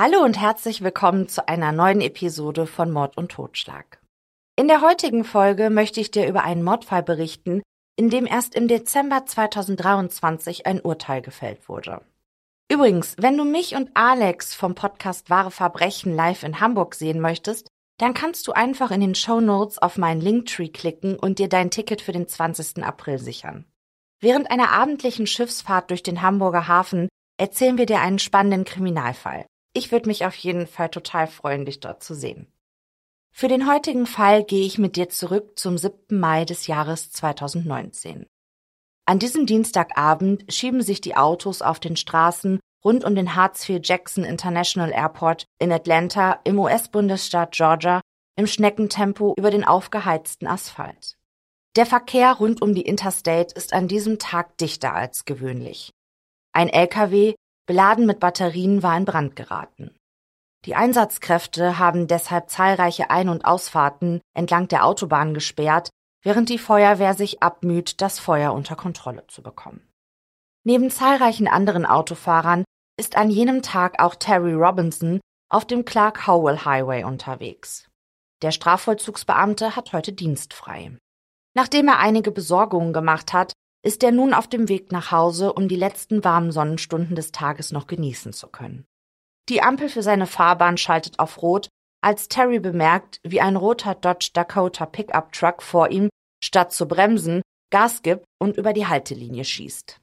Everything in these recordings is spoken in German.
Hallo und herzlich willkommen zu einer neuen Episode von Mord und Totschlag. In der heutigen Folge möchte ich dir über einen Mordfall berichten, in dem erst im Dezember 2023 ein Urteil gefällt wurde. Übrigens, wenn du mich und Alex vom Podcast Wahre Verbrechen live in Hamburg sehen möchtest, dann kannst du einfach in den Show Notes auf meinen Linktree klicken und dir dein Ticket für den 20. April sichern. Während einer abendlichen Schiffsfahrt durch den Hamburger Hafen erzählen wir dir einen spannenden Kriminalfall. Ich würde mich auf jeden Fall total freuen, dich dort zu sehen. Für den heutigen Fall gehe ich mit dir zurück zum 7. Mai des Jahres 2019. An diesem Dienstagabend schieben sich die Autos auf den Straßen rund um den Hartsfield-Jackson International Airport in Atlanta im US-Bundesstaat Georgia im Schneckentempo über den aufgeheizten Asphalt. Der Verkehr rund um die Interstate ist an diesem Tag dichter als gewöhnlich. Ein LKW, beladen mit Batterien, war in Brand geraten. Die Einsatzkräfte haben deshalb zahlreiche Ein- und Ausfahrten entlang der Autobahn gesperrt, während die Feuerwehr sich abmüht, das Feuer unter Kontrolle zu bekommen. Neben zahlreichen anderen Autofahrern ist an jenem Tag auch Terry Robinson auf dem Clark Howell Highway unterwegs. Der Strafvollzugsbeamte hat heute dienstfrei. Nachdem er einige Besorgungen gemacht hat, ist er nun auf dem Weg nach Hause, um die letzten warmen Sonnenstunden des Tages noch genießen zu können. Die Ampel für seine Fahrbahn schaltet auf Rot, als Terry bemerkt, wie ein roter Dodge Dakota Pickup Truck vor ihm, statt zu bremsen, Gas gibt und über die Haltelinie schießt.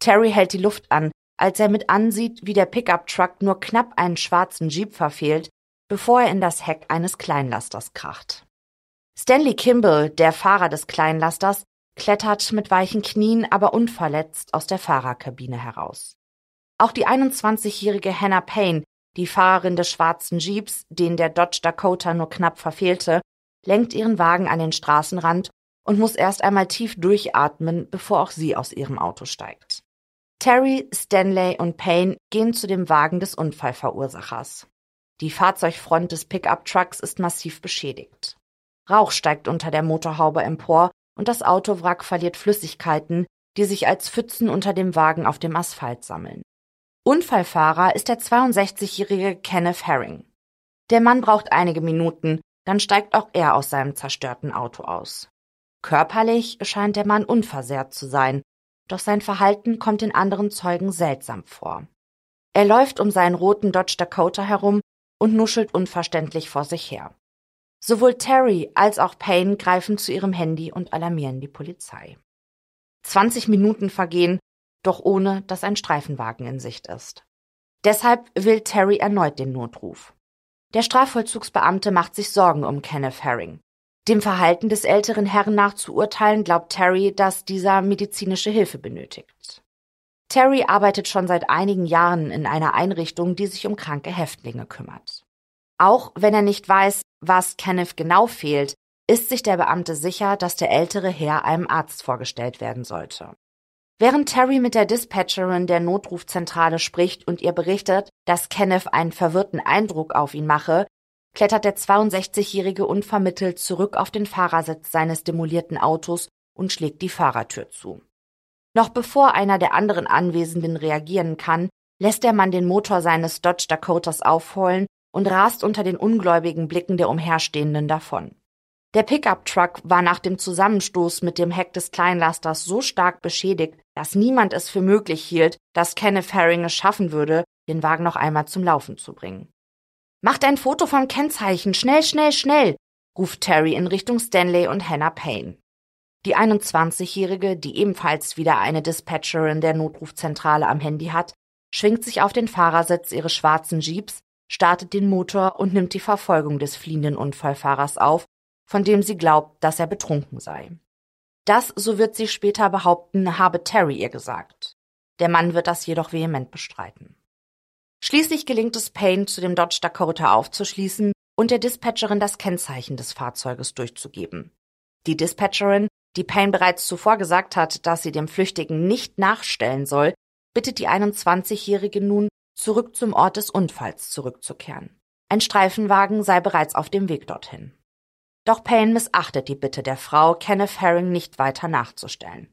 Terry hält die Luft an, als er mit ansieht, wie der Pickup Truck nur knapp einen schwarzen Jeep verfehlt, bevor er in das Heck eines Kleinlasters kracht. Stanley Kimball, der Fahrer des Kleinlasters, klettert mit weichen Knien, aber unverletzt aus der Fahrerkabine heraus. Auch die 21-jährige Hannah Payne, die Fahrerin des schwarzen Jeeps, den der Dodge Dakota nur knapp verfehlte, lenkt ihren Wagen an den Straßenrand und muss erst einmal tief durchatmen, bevor auch sie aus ihrem Auto steigt. Terry, Stanley und Payne gehen zu dem Wagen des Unfallverursachers. Die Fahrzeugfront des Pickup-Trucks ist massiv beschädigt. Rauch steigt unter der Motorhaube empor und das Autowrack verliert Flüssigkeiten, die sich als Pfützen unter dem Wagen auf dem Asphalt sammeln. Unfallfahrer ist der 62-jährige Kenneth Herring. Der Mann braucht einige Minuten, dann steigt auch er aus seinem zerstörten Auto aus. Körperlich scheint der Mann unversehrt zu sein, doch sein Verhalten kommt den anderen Zeugen seltsam vor. Er läuft um seinen roten Dodge Dakota herum und nuschelt unverständlich vor sich her. Sowohl Terry als auch Payne greifen zu ihrem Handy und alarmieren die Polizei. 20 Minuten vergehen, doch ohne dass ein Streifenwagen in Sicht ist. Deshalb will Terry erneut den Notruf. Der Strafvollzugsbeamte macht sich Sorgen um Kenneth Herring. Dem Verhalten des älteren Herrn urteilen, glaubt Terry, dass dieser medizinische Hilfe benötigt. Terry arbeitet schon seit einigen Jahren in einer Einrichtung, die sich um kranke Häftlinge kümmert. Auch wenn er nicht weiß, was Kenneth genau fehlt, ist sich der Beamte sicher, dass der ältere Herr einem Arzt vorgestellt werden sollte. Während Terry mit der Dispatcherin der Notrufzentrale spricht und ihr berichtet, dass Kenneth einen verwirrten Eindruck auf ihn mache, klettert der 62-Jährige unvermittelt zurück auf den Fahrersitz seines demolierten Autos und schlägt die Fahrertür zu. Noch bevor einer der anderen Anwesenden reagieren kann, lässt der Mann den Motor seines Dodge Dakotas aufheulen und rast unter den ungläubigen Blicken der Umherstehenden davon. Der Pickup-Truck war nach dem Zusammenstoß mit dem Heck des Kleinlasters so stark beschädigt, dass niemand es für möglich hielt, dass Kenneth Herring es schaffen würde, den Wagen noch einmal zum Laufen zu bringen. Macht ein Foto vom Kennzeichen, schnell, schnell, schnell, ruft Terry in Richtung Stanley und Hannah Payne. Die 21-Jährige, die ebenfalls wieder eine Dispatcherin der Notrufzentrale am Handy hat, schwingt sich auf den Fahrersitz ihres schwarzen Jeeps, startet den Motor und nimmt die Verfolgung des fliehenden Unfallfahrers auf, von dem sie glaubt, dass er betrunken sei. Das, so wird sie später behaupten, habe Terry ihr gesagt. Der Mann wird das jedoch vehement bestreiten. Schließlich gelingt es Payne, zu dem Dodge Dakota aufzuschließen und der Dispatcherin das Kennzeichen des Fahrzeuges durchzugeben. Die Dispatcherin, die Payne bereits zuvor gesagt hat, dass sie dem Flüchtigen nicht nachstellen soll, bittet die 21-Jährige nun, zurück zum Ort des Unfalls zurückzukehren. Ein Streifenwagen sei bereits auf dem Weg dorthin. Doch Payne missachtet die Bitte der Frau, Kenneth Herring nicht weiter nachzustellen.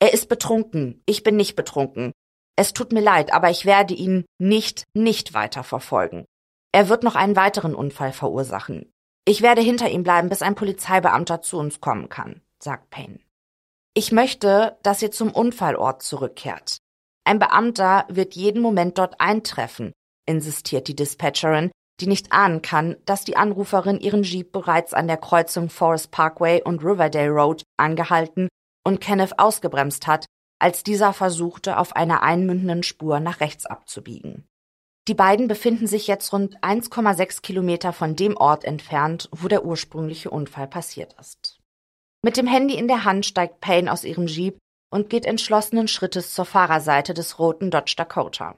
Er ist betrunken, ich bin nicht betrunken. Es tut mir leid, aber ich werde ihn nicht, nicht weiter verfolgen. Er wird noch einen weiteren Unfall verursachen. Ich werde hinter ihm bleiben, bis ein Polizeibeamter zu uns kommen kann, sagt Payne. Ich möchte, dass ihr zum Unfallort zurückkehrt. Ein Beamter wird jeden Moment dort eintreffen, insistiert die Dispatcherin, die nicht ahnen kann, dass die Anruferin ihren Jeep bereits an der Kreuzung Forest Parkway und Riverdale Road angehalten und Kenneth ausgebremst hat, als dieser versuchte, auf einer einmündenden Spur nach rechts abzubiegen. Die beiden befinden sich jetzt rund 1,6 Kilometer von dem Ort entfernt, wo der ursprüngliche Unfall passiert ist. Mit dem Handy in der Hand steigt Payne aus ihrem Jeep und geht entschlossenen Schrittes zur Fahrerseite des roten Dodge Dakota.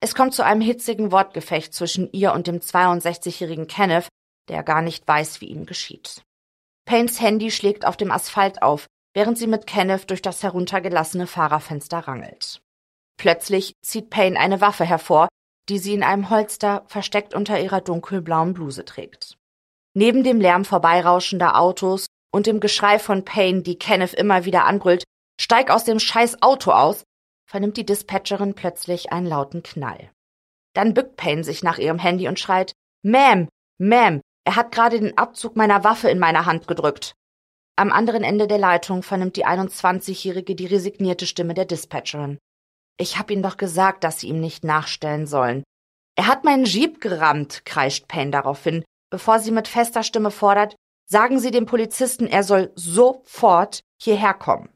Es kommt zu einem hitzigen Wortgefecht zwischen ihr und dem 62-jährigen Kenneth, der gar nicht weiß, wie ihm geschieht. Paynes Handy schlägt auf dem Asphalt auf, während sie mit Kenneth durch das heruntergelassene Fahrerfenster rangelt. Plötzlich zieht Payne eine Waffe hervor, die sie in einem Holster versteckt unter ihrer dunkelblauen Bluse trägt. Neben dem Lärm vorbeirauschender Autos und dem Geschrei von Payne, die Kenneth immer wieder anbrüllt, steig aus dem scheiß Auto aus, vernimmt die Dispatcherin plötzlich einen lauten Knall. Dann bückt Payne sich nach ihrem Handy und schreit, Ma'am, Ma'am, er hat gerade den Abzug meiner Waffe in meine Hand gedrückt. Am anderen Ende der Leitung vernimmt die 21-Jährige die resignierte Stimme der Dispatcherin. Ich hab Ihnen doch gesagt, dass Sie ihm nicht nachstellen sollen. Er hat meinen Jeep gerammt, kreischt Payne daraufhin, bevor sie mit fester Stimme fordert, sagen Sie dem Polizisten, er soll sofort hierher kommen.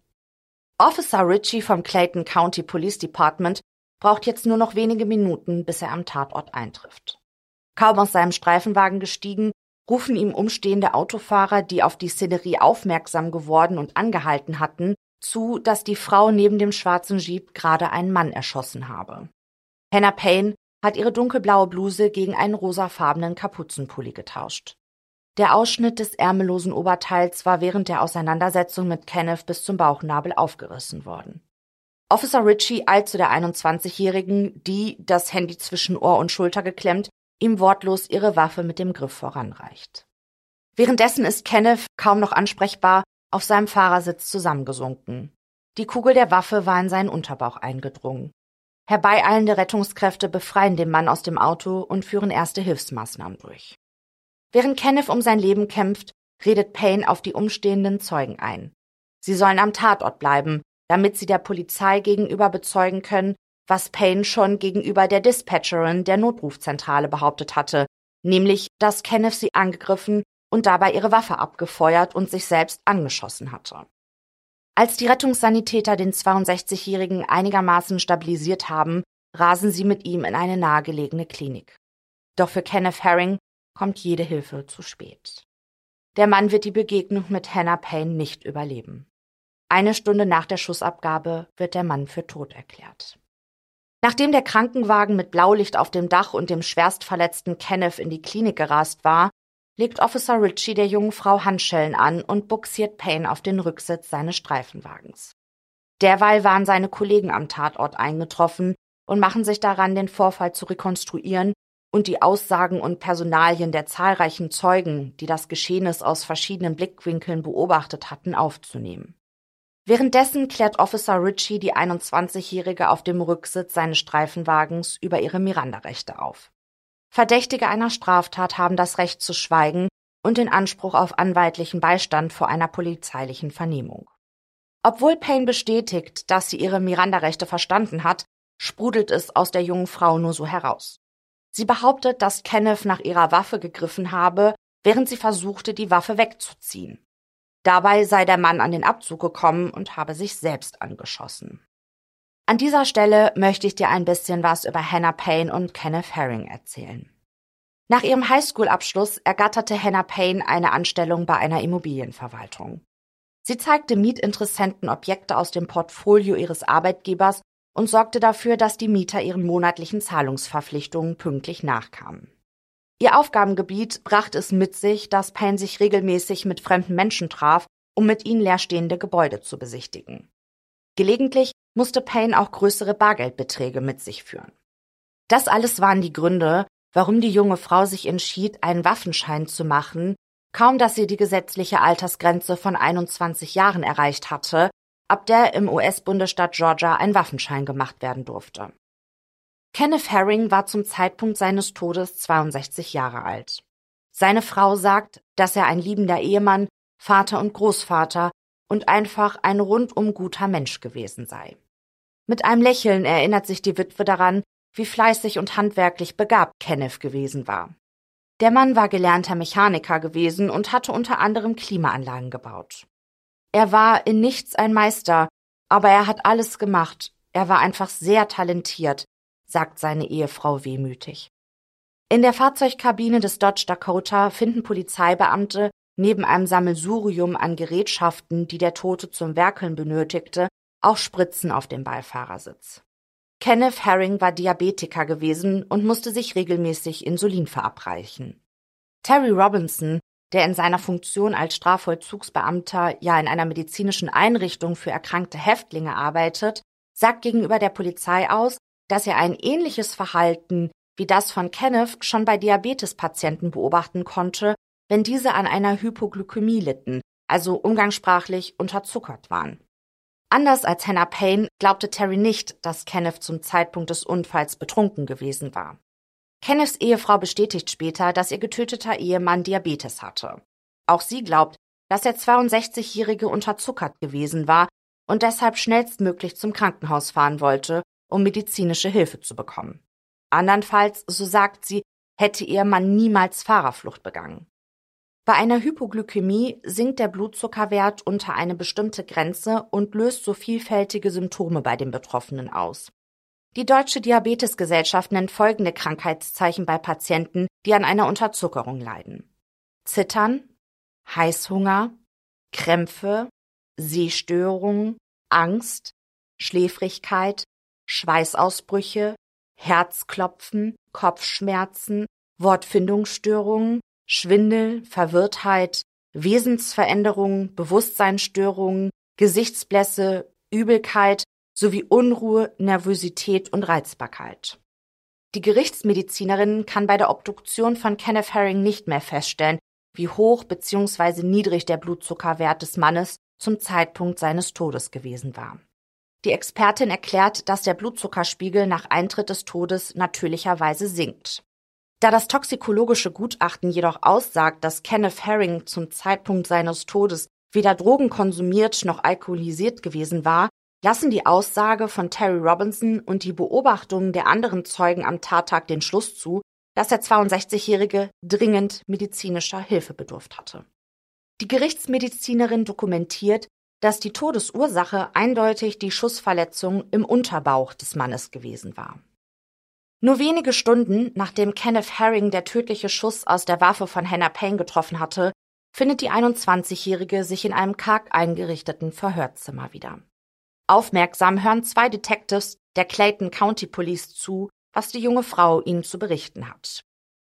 Officer Ritchie vom Clayton County Police Department braucht jetzt nur noch wenige Minuten, bis er am Tatort eintrifft. Kaum aus seinem Streifenwagen gestiegen, rufen ihm umstehende Autofahrer, die auf die Szenerie aufmerksam geworden und angehalten hatten, zu, dass die Frau neben dem schwarzen Jeep gerade einen Mann erschossen habe. Hannah Payne hat ihre dunkelblaue Bluse gegen einen rosafarbenen Kapuzenpulli getauscht. Der Ausschnitt des ärmellosen Oberteils war während der Auseinandersetzung mit Kenneth bis zum Bauchnabel aufgerissen worden. Officer Ritchie eilt zu der 21-Jährigen, die, das Handy zwischen Ohr und Schulter geklemmt, ihm wortlos ihre Waffe mit dem Griff voranreicht. Währenddessen ist Kenneth, kaum noch ansprechbar, auf seinem Fahrersitz zusammengesunken. Die Kugel der Waffe war in seinen Unterbauch eingedrungen. Herbeieilende Rettungskräfte befreien den Mann aus dem Auto und führen erste Hilfsmaßnahmen durch. Während Kenneth um sein Leben kämpft, redet Payne auf die umstehenden Zeugen ein. Sie sollen am Tatort bleiben, damit sie der Polizei gegenüber bezeugen können, was Payne schon gegenüber der Dispatcherin der Notrufzentrale behauptet hatte, nämlich, dass Kenneth sie angegriffen und dabei ihre Waffe abgefeuert und sich selbst angeschossen hatte. Als die Rettungssanitäter den 62-Jährigen einigermaßen stabilisiert haben, rasen sie mit ihm in eine nahegelegene Klinik. Doch für Kenneth Herring kommt jede Hilfe zu spät. Der Mann wird die Begegnung mit Hannah Payne nicht überleben. Eine Stunde nach der Schussabgabe wird der Mann für tot erklärt. Nachdem der Krankenwagen mit Blaulicht auf dem Dach und dem schwerstverletzten Kenneth in die Klinik gerast war, legt Officer Ritchie der jungen Frau Handschellen an und buxiert Payne auf den Rücksitz seines Streifenwagens. Derweil waren seine Kollegen am Tatort eingetroffen und machen sich daran, den Vorfall zu rekonstruieren und die Aussagen und Personalien der zahlreichen Zeugen, die das Geschehnis aus verschiedenen Blickwinkeln beobachtet hatten, aufzunehmen. Währenddessen klärt Officer Ritchie die 21-Jährige auf dem Rücksitz seines Streifenwagens über ihre Miranda-Rechte auf. Verdächtige einer Straftat haben das Recht zu schweigen und den Anspruch auf anwaltlichen Beistand vor einer polizeilichen Vernehmung. Obwohl Payne bestätigt, dass sie ihre Miranda-Rechte verstanden hat, sprudelt es aus der jungen Frau nur so heraus. Sie behauptet, dass Kenneth nach ihrer Waffe gegriffen habe, während sie versuchte, die Waffe wegzuziehen. Dabei sei der Mann an den Abzug gekommen und habe sich selbst angeschossen. An dieser Stelle möchte ich dir ein bisschen was über Hannah Payne und Kenneth Herring erzählen. Nach ihrem Highschool-Abschluss ergatterte Hannah Payne eine Anstellung bei einer Immobilienverwaltung. Sie zeigte Mietinteressenten Objekte aus dem Portfolio ihres Arbeitgebers und sorgte dafür, dass die Mieter ihren monatlichen Zahlungsverpflichtungen pünktlich nachkamen. Ihr Aufgabengebiet brachte es mit sich, dass Payne sich regelmäßig mit fremden Menschen traf, um mit ihnen leerstehende Gebäude zu besichtigen. Gelegentlich musste Payne auch größere Bargeldbeträge mit sich führen. Das alles waren die Gründe, warum die junge Frau sich entschied, einen Waffenschein zu machen, kaum dass sie die gesetzliche Altersgrenze von 21 Jahren erreicht hatte, ab der im US-Bundesstaat Georgia ein Waffenschein gemacht werden durfte. Kenneth Herring war zum Zeitpunkt seines Todes 62 Jahre alt. Seine Frau sagt, dass er ein liebender Ehemann, Vater und Großvater und einfach ein rundum guter Mensch gewesen sei. Mit einem Lächeln erinnert sich die Witwe daran, wie fleißig und handwerklich begabt Kenneth gewesen war. Der Mann war gelernter Mechaniker gewesen und hatte unter anderem Klimaanlagen gebaut. Er war in nichts ein Meister, aber er hat alles gemacht. Er war einfach sehr talentiert, sagt seine Ehefrau wehmütig. In der Fahrzeugkabine des Dodge Dakota finden Polizeibeamte neben einem Sammelsurium an Gerätschaften, die der Tote zum Werkeln benötigte, auch Spritzen auf dem Beifahrersitz. Kenneth Herring war Diabetiker gewesen und musste sich regelmäßig Insulin verabreichen. Terry Robinson, der in seiner Funktion als Strafvollzugsbeamter ja in einer medizinischen Einrichtung für erkrankte Häftlinge arbeitet, sagt gegenüber der Polizei aus, dass er ein ähnliches Verhalten wie das von Kenneth schon bei Diabetespatienten beobachten konnte, wenn diese an einer Hypoglykämie litten, also umgangssprachlich unterzuckert waren. Anders als Hannah Payne glaubte Terry nicht, dass Kenneth zum Zeitpunkt des Unfalls betrunken gewesen war. Kenneths Ehefrau bestätigt später, dass ihr getöteter Ehemann Diabetes hatte. Auch sie glaubt, dass der 62-Jährige unterzuckert gewesen war und deshalb schnellstmöglich zum Krankenhaus fahren wollte, um medizinische Hilfe zu bekommen. Andernfalls, so sagt sie, hätte ihr Mann niemals Fahrerflucht begangen. Bei einer Hypoglykämie sinkt der Blutzuckerwert unter eine bestimmte Grenze und löst so vielfältige Symptome bei den Betroffenen aus. Die Deutsche Diabetesgesellschaft nennt folgende Krankheitszeichen bei Patienten, die an einer Unterzuckerung leiden. Zittern, Heißhunger, Krämpfe, Sehstörungen, Angst, Schläfrigkeit, Schweißausbrüche, Herzklopfen, Kopfschmerzen, Wortfindungsstörungen, Schwindel, Verwirrtheit, Wesensveränderungen, Bewusstseinsstörungen, Gesichtsblässe, Übelkeit sowie Unruhe, Nervosität und Reizbarkeit. Die Gerichtsmedizinerin kann bei der Obduktion von Kenneth Herring nicht mehr feststellen, wie hoch bzw. niedrig der Blutzuckerwert des Mannes zum Zeitpunkt seines Todes gewesen war. Die Expertin erklärt, dass der Blutzuckerspiegel nach Eintritt des Todes natürlicherweise sinkt. Da das toxikologische Gutachten jedoch aussagt, dass Kenneth Herring zum Zeitpunkt seines Todes weder Drogen konsumiert noch alkoholisiert gewesen war, lassen die Aussage von Terry Robinson und die Beobachtungen der anderen Zeugen am Tattag den Schluss zu, dass der 62-Jährige dringend medizinischer Hilfe bedurft hatte. Die Gerichtsmedizinerin dokumentiert, dass die Todesursache eindeutig die Schussverletzung im Unterbauch des Mannes gewesen war. Nur wenige Stunden nachdem Kenneth Herring der tödliche Schuss aus der Waffe von Hannah Payne getroffen hatte, findet die 21-Jährige sich in einem karg eingerichteten Verhörzimmer wieder. Aufmerksam hören zwei Detectives der Clayton County Police zu, was die junge Frau ihnen zu berichten hat.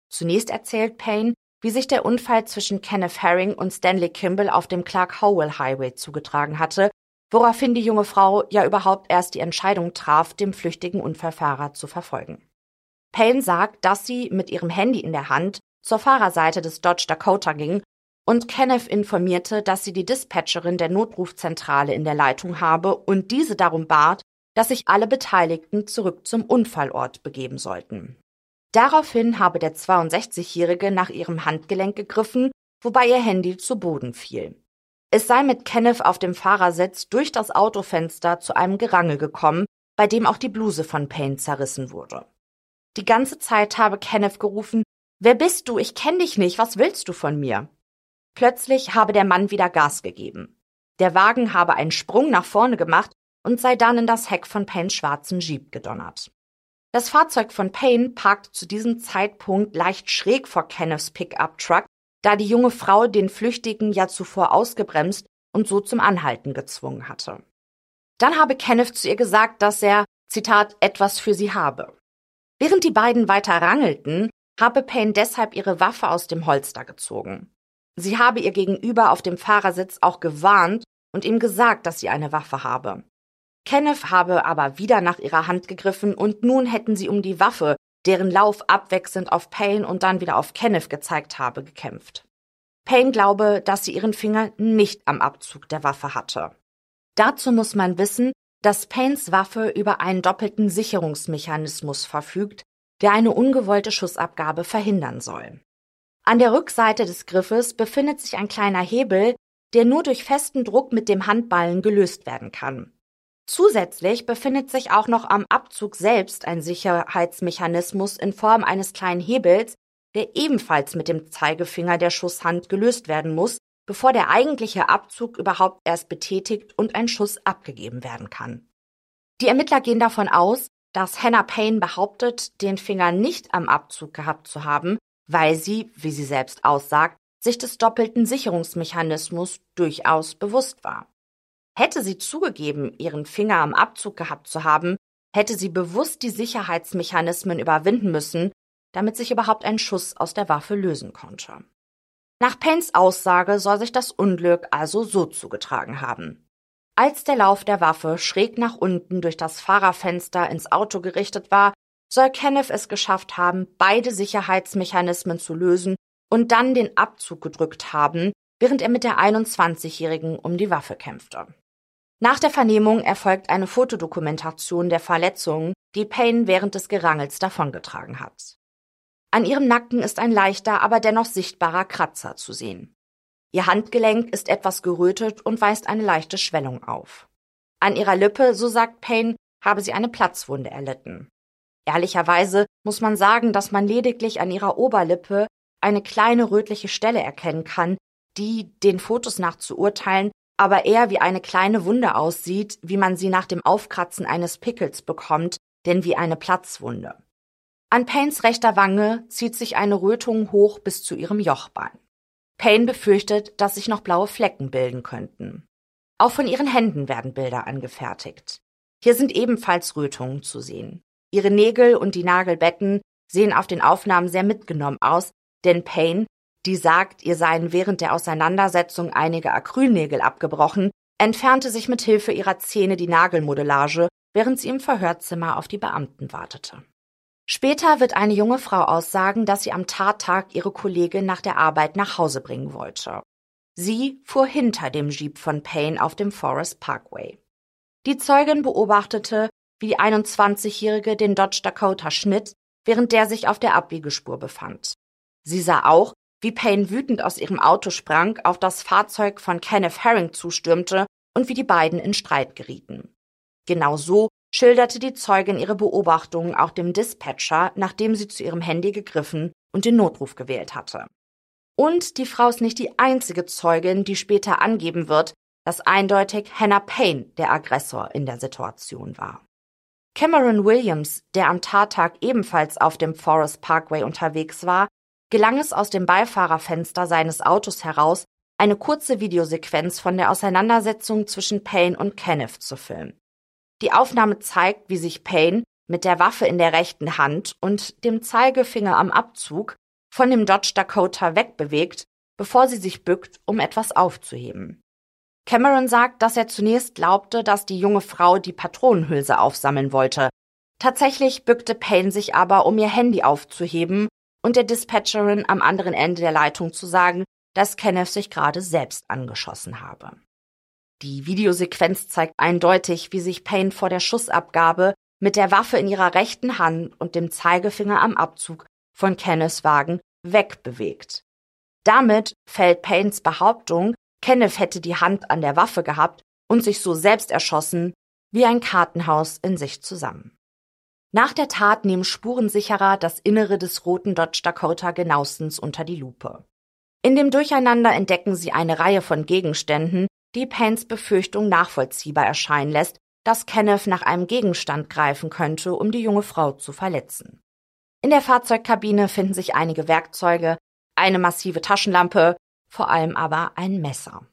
Zunächst erzählt Payne, wie sich der Unfall zwischen Kenneth Herring und Stanley Kimball auf dem Clark Howell Highway zugetragen hatte, woraufhin die junge Frau ja überhaupt erst die Entscheidung traf, dem flüchtigen Unfallfahrer zu verfolgen. Payne sagt, dass sie mit ihrem Handy in der Hand zur Fahrerseite des Dodge Dakota ging und Kenneth informierte, dass sie die Dispatcherin der Notrufzentrale in der Leitung habe und diese darum bat, dass sich alle Beteiligten zurück zum Unfallort begeben sollten. Daraufhin habe der 62-Jährige nach ihrem Handgelenk gegriffen, wobei ihr Handy zu Boden fiel. Es sei mit Kenneth auf dem Fahrersitz durch das Autofenster zu einem Gerangel gekommen, bei dem auch die Bluse von Payne zerrissen wurde. Die ganze Zeit habe Kenneth gerufen, Wer bist du? Ich kenn dich nicht. Was willst du von mir? Plötzlich habe der Mann wieder Gas gegeben. Der Wagen habe einen Sprung nach vorne gemacht und sei dann in das Heck von Paynes schwarzen Jeep gedonnert. Das Fahrzeug von Payne parkt zu diesem Zeitpunkt leicht schräg vor Kenneths Pickup-Truck, da die junge Frau den Flüchtigen ja zuvor ausgebremst und so zum Anhalten gezwungen hatte. Dann habe Kenneth zu ihr gesagt, dass er, Zitat, etwas für sie habe. Während die beiden weiter rangelten, habe Payne deshalb ihre Waffe aus dem Holster gezogen. Sie habe ihr gegenüber auf dem Fahrersitz auch gewarnt und ihm gesagt, dass sie eine Waffe habe. Kenneth habe aber wieder nach ihrer Hand gegriffen und nun hätten sie um die Waffe, deren Lauf abwechselnd auf Payne und dann wieder auf Kenneth gezeigt habe, gekämpft. Payne glaube, dass sie ihren Finger nicht am Abzug der Waffe hatte. Dazu muss man wissen, dass Paynes Waffe über einen doppelten Sicherungsmechanismus verfügt, der eine ungewollte Schussabgabe verhindern soll. An der Rückseite des Griffes befindet sich ein kleiner Hebel, der nur durch festen Druck mit dem Handballen gelöst werden kann. Zusätzlich befindet sich auch noch am Abzug selbst ein Sicherheitsmechanismus in Form eines kleinen Hebels, der ebenfalls mit dem Zeigefinger der Schusshand gelöst werden muss, bevor der eigentliche Abzug überhaupt erst betätigt und ein Schuss abgegeben werden kann. Die Ermittler gehen davon aus, dass Hannah Payne behauptet, den Finger nicht am Abzug gehabt zu haben, weil sie, wie sie selbst aussagt, sich des doppelten Sicherungsmechanismus durchaus bewusst war. Hätte sie zugegeben, ihren Finger am Abzug gehabt zu haben, hätte sie bewusst die Sicherheitsmechanismen überwinden müssen, damit sich überhaupt ein Schuss aus der Waffe lösen konnte. Nach Paynes Aussage soll sich das Unglück also so zugetragen haben. Als der Lauf der Waffe schräg nach unten durch das Fahrerfenster ins Auto gerichtet war, soll Kenneth es geschafft haben, beide Sicherheitsmechanismen zu lösen und dann den Abzug gedrückt haben, während er mit der 21-Jährigen um die Waffe kämpfte. Nach der Vernehmung erfolgt eine Fotodokumentation der Verletzungen, die Payne während des Gerangels davongetragen hat. An ihrem Nacken ist ein leichter, aber dennoch sichtbarer Kratzer zu sehen. Ihr Handgelenk ist etwas gerötet und weist eine leichte Schwellung auf. An ihrer Lippe, so sagt Payne, habe sie eine Platzwunde erlitten. Ehrlicherweise muss man sagen, dass man lediglich an ihrer Oberlippe eine kleine rötliche Stelle erkennen kann, die, den Fotos nach zu urteilen, aber eher wie eine kleine Wunde aussieht, wie man sie nach dem Aufkratzen eines Pickels bekommt, denn wie eine Platzwunde. An Paynes rechter Wange zieht sich eine Rötung hoch bis zu ihrem Jochbein. Payne befürchtet, dass sich noch blaue Flecken bilden könnten. Auch von ihren Händen werden Bilder angefertigt. Hier sind ebenfalls Rötungen zu sehen. Ihre Nägel und die Nagelbetten sehen auf den Aufnahmen sehr mitgenommen aus, denn Payne, die sagt, ihr seien während der Auseinandersetzung einige Acrylnägel abgebrochen, entfernte sich mit Hilfe ihrer Zähne die Nagelmodellage, während sie im Verhörzimmer auf die Beamten wartete. Später wird eine junge Frau aussagen, dass sie am Tattag ihre Kollegin nach der Arbeit nach Hause bringen wollte. Sie fuhr hinter dem Jeep von Payne auf dem Forest Parkway. Die Zeugin beobachtete, wie die 21-Jährige den Dodge Dakota schnitt, während der sich auf der Abbiegespur befand. Sie sah auch, wie Payne wütend aus ihrem Auto sprang, auf das Fahrzeug von Kenneth Herring zustürmte und wie die beiden in Streit gerieten. Genau so schilderte die Zeugin ihre Beobachtungen auch dem Dispatcher, nachdem sie zu ihrem Handy gegriffen und den Notruf gewählt hatte. Und die Frau ist nicht die einzige Zeugin, die später angeben wird, dass eindeutig Hannah Payne der Aggressor in der Situation war. Cameron Williams, der am Tattag ebenfalls auf dem Forest Parkway unterwegs war, gelang es aus dem Beifahrerfenster seines Autos heraus, eine kurze Videosequenz von der Auseinandersetzung zwischen Payne und Kenneth zu filmen. Die Aufnahme zeigt, wie sich Payne mit der Waffe in der rechten Hand und dem Zeigefinger am Abzug von dem Dodge Dakota wegbewegt, bevor sie sich bückt, um etwas aufzuheben. Cameron sagt, dass er zunächst glaubte, dass die junge Frau die Patronenhülse aufsammeln wollte. Tatsächlich bückte Payne sich aber, um ihr Handy aufzuheben und der Dispatcherin am anderen Ende der Leitung zu sagen, dass Kenneth sich gerade selbst angeschossen habe. Die Videosequenz zeigt eindeutig, wie sich Payne vor der Schussabgabe mit der Waffe in ihrer rechten Hand und dem Zeigefinger am Abzug von Kenneths Wagen wegbewegt. Damit fällt Paynes Behauptung, Kenneth hätte die Hand an der Waffe gehabt und sich so selbst erschossen, wie ein Kartenhaus in sich zusammen. Nach der Tat nehmen Spurensicherer das Innere des roten Dodge Dakota genauestens unter die Lupe. In dem Durcheinander entdecken sie eine Reihe von Gegenständen, die Paynes Befürchtung nachvollziehbar erscheinen lässt, dass Kenneth nach einem Gegenstand greifen könnte, um die junge Frau zu verletzen. In der Fahrzeugkabine finden sich einige Werkzeuge, eine massive Taschenlampe, vor allem aber ein Messer.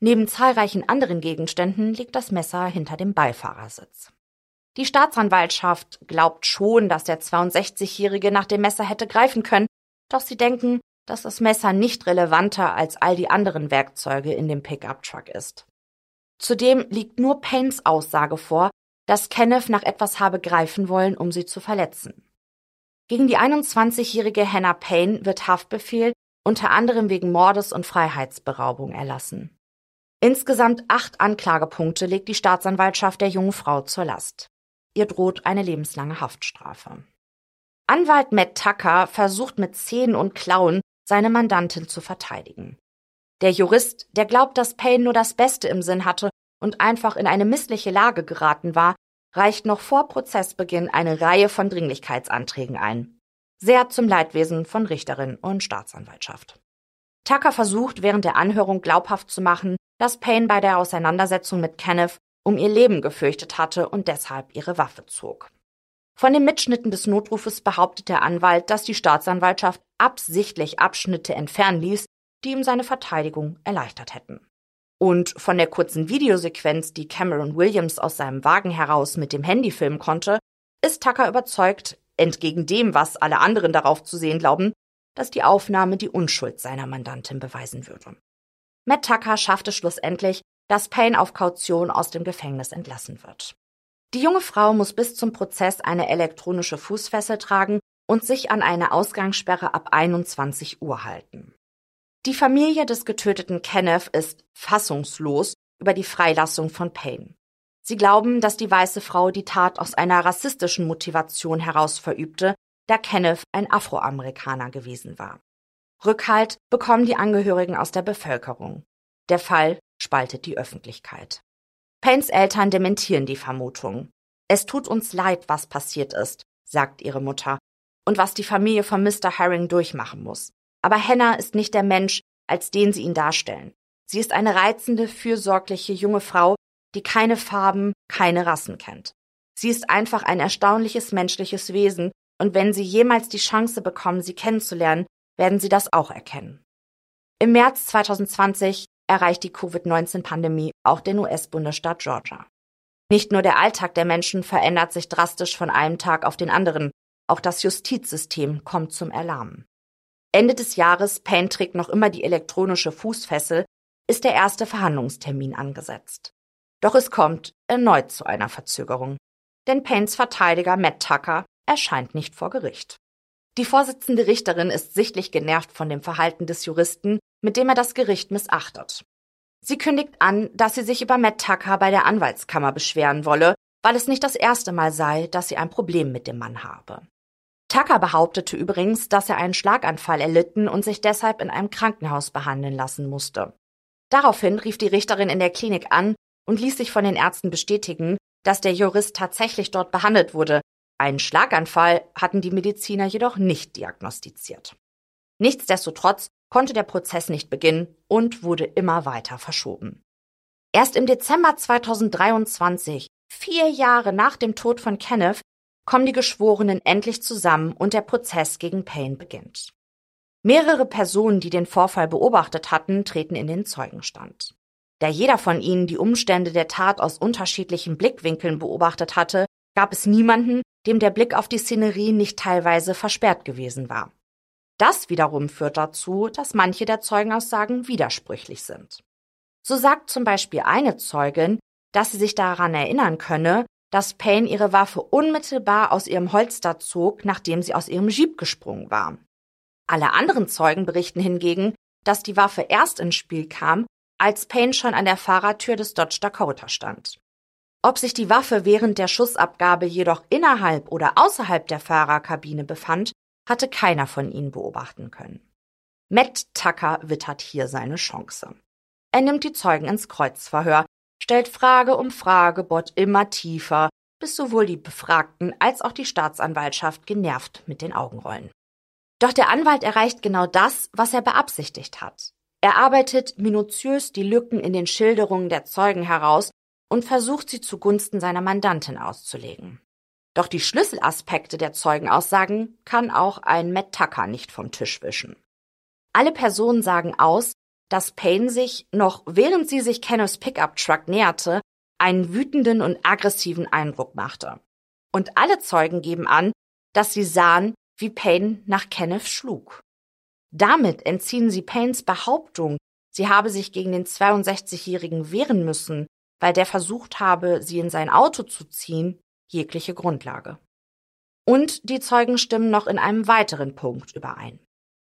Neben zahlreichen anderen Gegenständen liegt das Messer hinter dem Beifahrersitz. Die Staatsanwaltschaft glaubt schon, dass der 62-Jährige nach dem Messer hätte greifen können, doch sie denken, dass das Messer nicht relevanter als all die anderen Werkzeuge in dem Pickup-Truck ist. Zudem liegt nur Paynes Aussage vor, dass Kenneth nach etwas habe greifen wollen, um sie zu verletzen. Gegen die 21-jährige Hannah Payne wird Haftbefehl unter anderem wegen Mordes und Freiheitsberaubung erlassen. Insgesamt acht Anklagepunkte legt die Staatsanwaltschaft der jungen Frau zur Last. Ihr droht eine lebenslange Haftstrafe. Anwalt Matt Tucker versucht mit Zähnen und Klauen, seine Mandantin zu verteidigen. Der Jurist, der glaubt, dass Payne nur das Beste im Sinn hatte und einfach in eine missliche Lage geraten war, reicht noch vor Prozessbeginn eine Reihe von Dringlichkeitsanträgen ein. Sehr zum Leidwesen von Richterin und Staatsanwaltschaft. Tucker versucht während der Anhörung glaubhaft zu machen, dass Payne bei der Auseinandersetzung mit Kenneth um ihr Leben gefürchtet hatte und deshalb ihre Waffe zog. Von den Mitschnitten des Notrufes behauptet der Anwalt, dass die Staatsanwaltschaft absichtlich Abschnitte entfernen ließ, die ihm seine Verteidigung erleichtert hätten. Und von der kurzen Videosequenz, die Cameron Williams aus seinem Wagen heraus mit dem Handy filmen konnte, ist Tucker überzeugt, entgegen dem, was alle anderen darauf zu sehen glauben, dass die Aufnahme die Unschuld seiner Mandantin beweisen würde. Matt Tucker schaffte schlussendlich, dass Payne auf Kaution aus dem Gefängnis entlassen wird. Die junge Frau muss bis zum Prozess eine elektronische Fußfessel tragen und sich an eine Ausgangssperre ab 21 Uhr halten. Die Familie des getöteten Kenneth ist fassungslos über die Freilassung von Payne. Sie glauben, dass die weiße Frau die Tat aus einer rassistischen Motivation heraus verübte, da Kenneth ein Afroamerikaner gewesen war. Rückhalt bekommen die Angehörigen aus der Bevölkerung. Der Fall spaltet die Öffentlichkeit. Paynes Eltern dementieren die Vermutung. Es tut uns leid, was passiert ist, sagt ihre Mutter, und was die Familie von Mr. Herring durchmachen muss. Aber Hannah ist nicht der Mensch, als den sie ihn darstellen. Sie ist eine reizende, fürsorgliche junge Frau, die keine Farben, keine Rassen kennt. Sie ist einfach ein erstaunliches menschliches Wesen, und wenn Sie jemals die Chance bekommen, sie kennenzulernen, werden Sie das auch erkennen. Im März 2020 erreicht die Covid-19-Pandemie auch den US-Bundesstaat Georgia. Nicht nur der Alltag der Menschen verändert sich drastisch von einem Tag auf den anderen, auch das Justizsystem kommt zum Erlahmen. Ende des Jahres, Payne trägt noch immer die elektronische Fußfessel, ist der erste Verhandlungstermin angesetzt. Doch es kommt erneut zu einer Verzögerung, denn Paynes Verteidiger Matt Tucker erscheint nicht vor Gericht. Die Vorsitzende Richterin ist sichtlich genervt von dem Verhalten des Juristen, mit dem er das Gericht missachtet. Sie kündigt an, dass sie sich über Matt Tucker bei der Anwaltskammer beschweren wolle, weil es nicht das erste Mal sei, dass sie ein Problem mit dem Mann habe. Tucker behauptete übrigens, dass er einen Schlaganfall erlitten und sich deshalb in einem Krankenhaus behandeln lassen musste. Daraufhin rief die Richterin in der Klinik an und ließ sich von den Ärzten bestätigen, dass der Jurist tatsächlich dort behandelt wurde. Einen Schlaganfall hatten die Mediziner jedoch nicht diagnostiziert. Nichtsdestotrotz konnte der Prozess nicht beginnen und wurde immer weiter verschoben. Erst im Dezember 2023, vier Jahre nach dem Tod von Kenneth, kommen die Geschworenen endlich zusammen und der Prozess gegen Payne beginnt. Mehrere Personen, die den Vorfall beobachtet hatten, treten in den Zeugenstand. Da jeder von ihnen die Umstände der Tat aus unterschiedlichen Blickwinkeln beobachtet hatte, gab es niemanden, dem der Blick auf die Szenerie nicht teilweise versperrt gewesen war. Das wiederum führt dazu, dass manche der Zeugenaussagen widersprüchlich sind. So sagt zum Beispiel eine Zeugin, dass sie sich daran erinnern könne, dass Payne ihre Waffe unmittelbar aus ihrem Holster zog, nachdem sie aus ihrem Jeep gesprungen war. Alle anderen Zeugen berichten hingegen, dass die Waffe erst ins Spiel kam, als Payne schon an der Fahrertür des Dodge Dakota stand. Ob sich die Waffe während der Schussabgabe jedoch innerhalb oder außerhalb der Fahrerkabine befand, hatte keiner von ihnen beobachten können. Matt Tucker wittert hier seine Chance. Er nimmt die Zeugen ins Kreuzverhör, stellt Frage um Frage, bohrt immer tiefer, bis sowohl die Befragten als auch die Staatsanwaltschaft genervt mit den Augen rollen. Doch der Anwalt erreicht genau das, was er beabsichtigt hat. Er arbeitet minutiös die Lücken in den Schilderungen der Zeugen heraus und versucht sie zugunsten seiner Mandantin auszulegen. Doch die Schlüsselaspekte der Zeugenaussagen kann auch ein Matt Tucker nicht vom Tisch wischen. Alle Personen sagen aus, dass Payne sich, noch während sie sich Kenneths Pickup-Truck näherte, einen wütenden und aggressiven Eindruck machte. Und alle Zeugen geben an, dass sie sahen, wie Payne nach Kenneth schlug. Damit entziehen sie Paynes Behauptung, sie habe sich gegen den 62-Jährigen wehren müssen, weil der versucht habe, sie in sein Auto zu ziehen, jegliche Grundlage. Und die Zeugen stimmen noch in einem weiteren Punkt überein.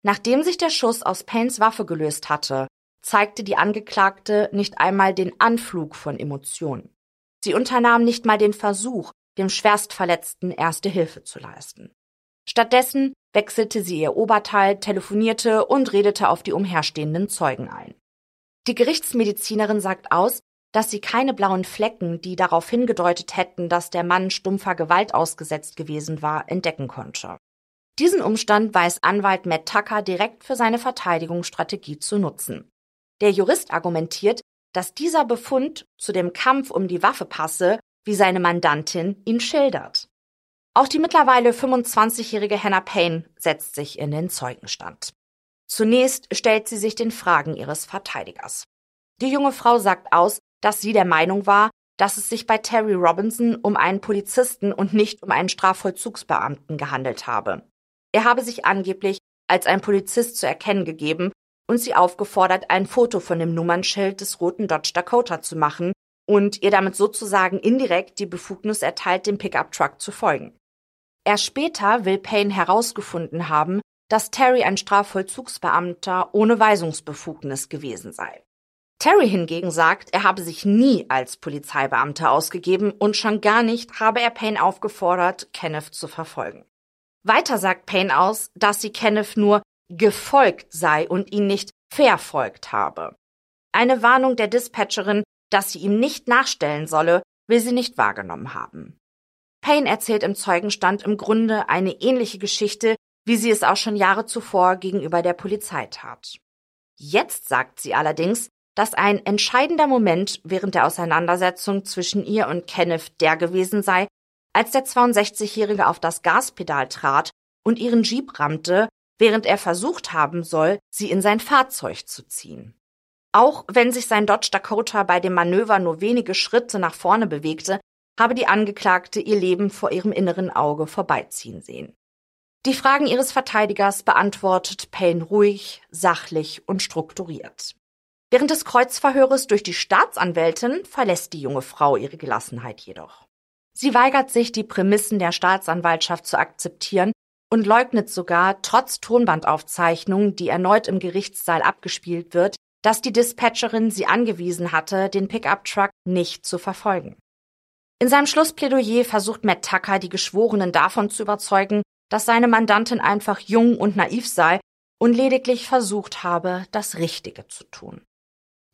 Nachdem sich der Schuss aus Paynes Waffe gelöst hatte, zeigte die Angeklagte nicht einmal den Anflug von Emotionen. Sie unternahm nicht mal den Versuch, dem Schwerstverletzten erste Hilfe zu leisten. Stattdessen wechselte sie ihr Oberteil, telefonierte und redete auf die umherstehenden Zeugen ein. Die Gerichtsmedizinerin sagt aus, dass sie keine blauen Flecken, die darauf hingedeutet hätten, dass der Mann stumpfer Gewalt ausgesetzt gewesen war, entdecken konnte. Diesen Umstand weiß Anwalt Matt Tucker direkt für seine Verteidigungsstrategie zu nutzen. Der Jurist argumentiert, dass dieser Befund zu dem Kampf um die Waffe passe, wie seine Mandantin ihn schildert. Auch die mittlerweile 25-jährige Hannah Payne setzt sich in den Zeugenstand. Zunächst stellt sie sich den Fragen ihres Verteidigers. Die junge Frau sagt aus, dass sie der Meinung war, dass es sich bei Terry Robinson um einen Polizisten und nicht um einen Strafvollzugsbeamten gehandelt habe. Er habe sich angeblich als ein Polizist zu erkennen gegeben und sie aufgefordert, ein Foto von dem Nummernschild des roten Dodge Dakota zu machen und ihr damit sozusagen indirekt die Befugnis erteilt, dem Pickup-Truck zu folgen. Erst später will Payne herausgefunden haben, dass Terry ein Strafvollzugsbeamter ohne Weisungsbefugnis gewesen sei. Terry hingegen sagt, er habe sich nie als Polizeibeamter ausgegeben und schon gar nicht habe er Payne aufgefordert, Kenneth zu verfolgen. Weiter sagt Payne aus, dass sie Kenneth nur gefolgt sei und ihn nicht verfolgt habe. Eine Warnung der Dispatcherin, dass sie ihm nicht nachstellen solle, will sie nicht wahrgenommen haben. Payne erzählt im Zeugenstand im Grunde eine ähnliche Geschichte, wie sie es auch schon Jahre zuvor gegenüber der Polizei tat. Jetzt sagt sie allerdings, dass ein entscheidender Moment während der Auseinandersetzung zwischen ihr und Kenneth der gewesen sei, als der 62-Jährige auf das Gaspedal trat und ihren Jeep rammte, während er versucht haben soll, sie in sein Fahrzeug zu ziehen. Auch wenn sich sein Dodge Dakota bei dem Manöver nur wenige Schritte nach vorne bewegte, habe die Angeklagte ihr Leben vor ihrem inneren Auge vorbeiziehen sehen. Die Fragen ihres Verteidigers beantwortet Payne ruhig, sachlich und strukturiert. Während des Kreuzverhöres durch die Staatsanwältin verlässt die junge Frau ihre Gelassenheit jedoch. Sie weigert sich, die Prämissen der Staatsanwaltschaft zu akzeptieren und leugnet sogar, trotz Tonbandaufzeichnung, die erneut im Gerichtssaal abgespielt wird, dass die Dispatcherin sie angewiesen hatte, den Pickup-Truck nicht zu verfolgen. In seinem Schlussplädoyer versucht Matt Tucker, die Geschworenen davon zu überzeugen, dass seine Mandantin einfach jung und naiv sei und lediglich versucht habe, das Richtige zu tun.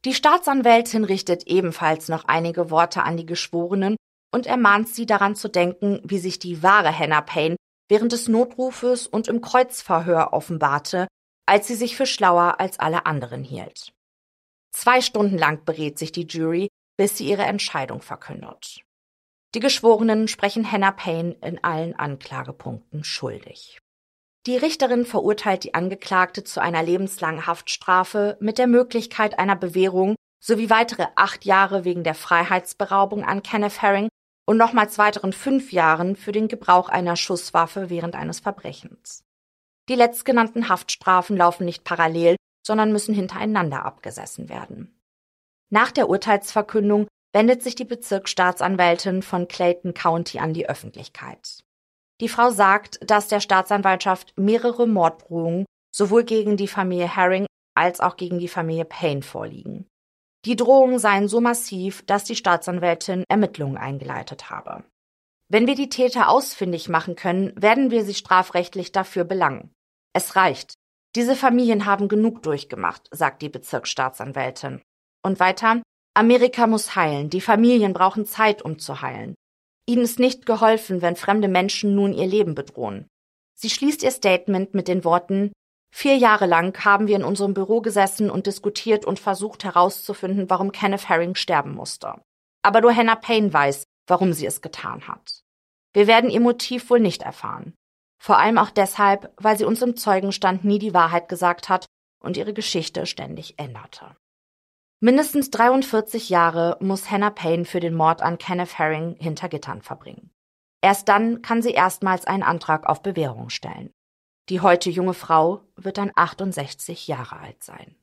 Die Staatsanwältin richtet ebenfalls noch einige Worte an die Geschworenen und ermahnt sie daran zu denken, wie sich die wahre Hannah Payne während des Notrufes und im Kreuzverhör offenbarte, als sie sich für schlauer als alle anderen hielt. Zwei Stunden lang berät sich die Jury, bis sie ihre Entscheidung verkündet. Die Geschworenen sprechen Hannah Payne in allen Anklagepunkten schuldig. Die Richterin verurteilt die Angeklagte zu einer lebenslangen Haftstrafe mit der Möglichkeit einer Bewährung sowie weitere acht Jahre wegen der Freiheitsberaubung an Kenneth Herring und nochmals weiteren fünf Jahren für den Gebrauch einer Schusswaffe während eines Verbrechens. Die letztgenannten Haftstrafen laufen nicht parallel, sondern müssen hintereinander abgesessen werden. Nach der Urteilsverkündung wendet sich die Bezirksstaatsanwältin von Clayton County an die Öffentlichkeit. Die Frau sagt, dass der Staatsanwaltschaft mehrere Morddrohungen sowohl gegen die Familie Herring als auch gegen die Familie Payne vorliegen. Die Drohungen seien so massiv, dass die Staatsanwältin Ermittlungen eingeleitet habe. Wenn wir die Täter ausfindig machen können, werden wir sie strafrechtlich dafür belangen. Es reicht. Diese Familien haben genug durchgemacht, sagt die Bezirksstaatsanwältin. Und weiter, Amerika muss heilen, die Familien brauchen Zeit, um zu heilen. Ihnen ist nicht geholfen, wenn fremde Menschen nun ihr Leben bedrohen. Sie schließt ihr Statement mit den Worten Vier Jahre lang haben wir in unserem Büro gesessen und diskutiert und versucht herauszufinden, warum Kenneth Herring sterben musste. Aber nur Hannah Payne weiß, warum sie es getan hat. Wir werden ihr Motiv wohl nicht erfahren. Vor allem auch deshalb, weil sie uns im Zeugenstand nie die Wahrheit gesagt hat und ihre Geschichte ständig änderte. Mindestens 43 Jahre muss Hannah Payne für den Mord an Kenneth Herring hinter Gittern verbringen. Erst dann kann sie erstmals einen Antrag auf Bewährung stellen. Die heute junge Frau wird dann 68 Jahre alt sein.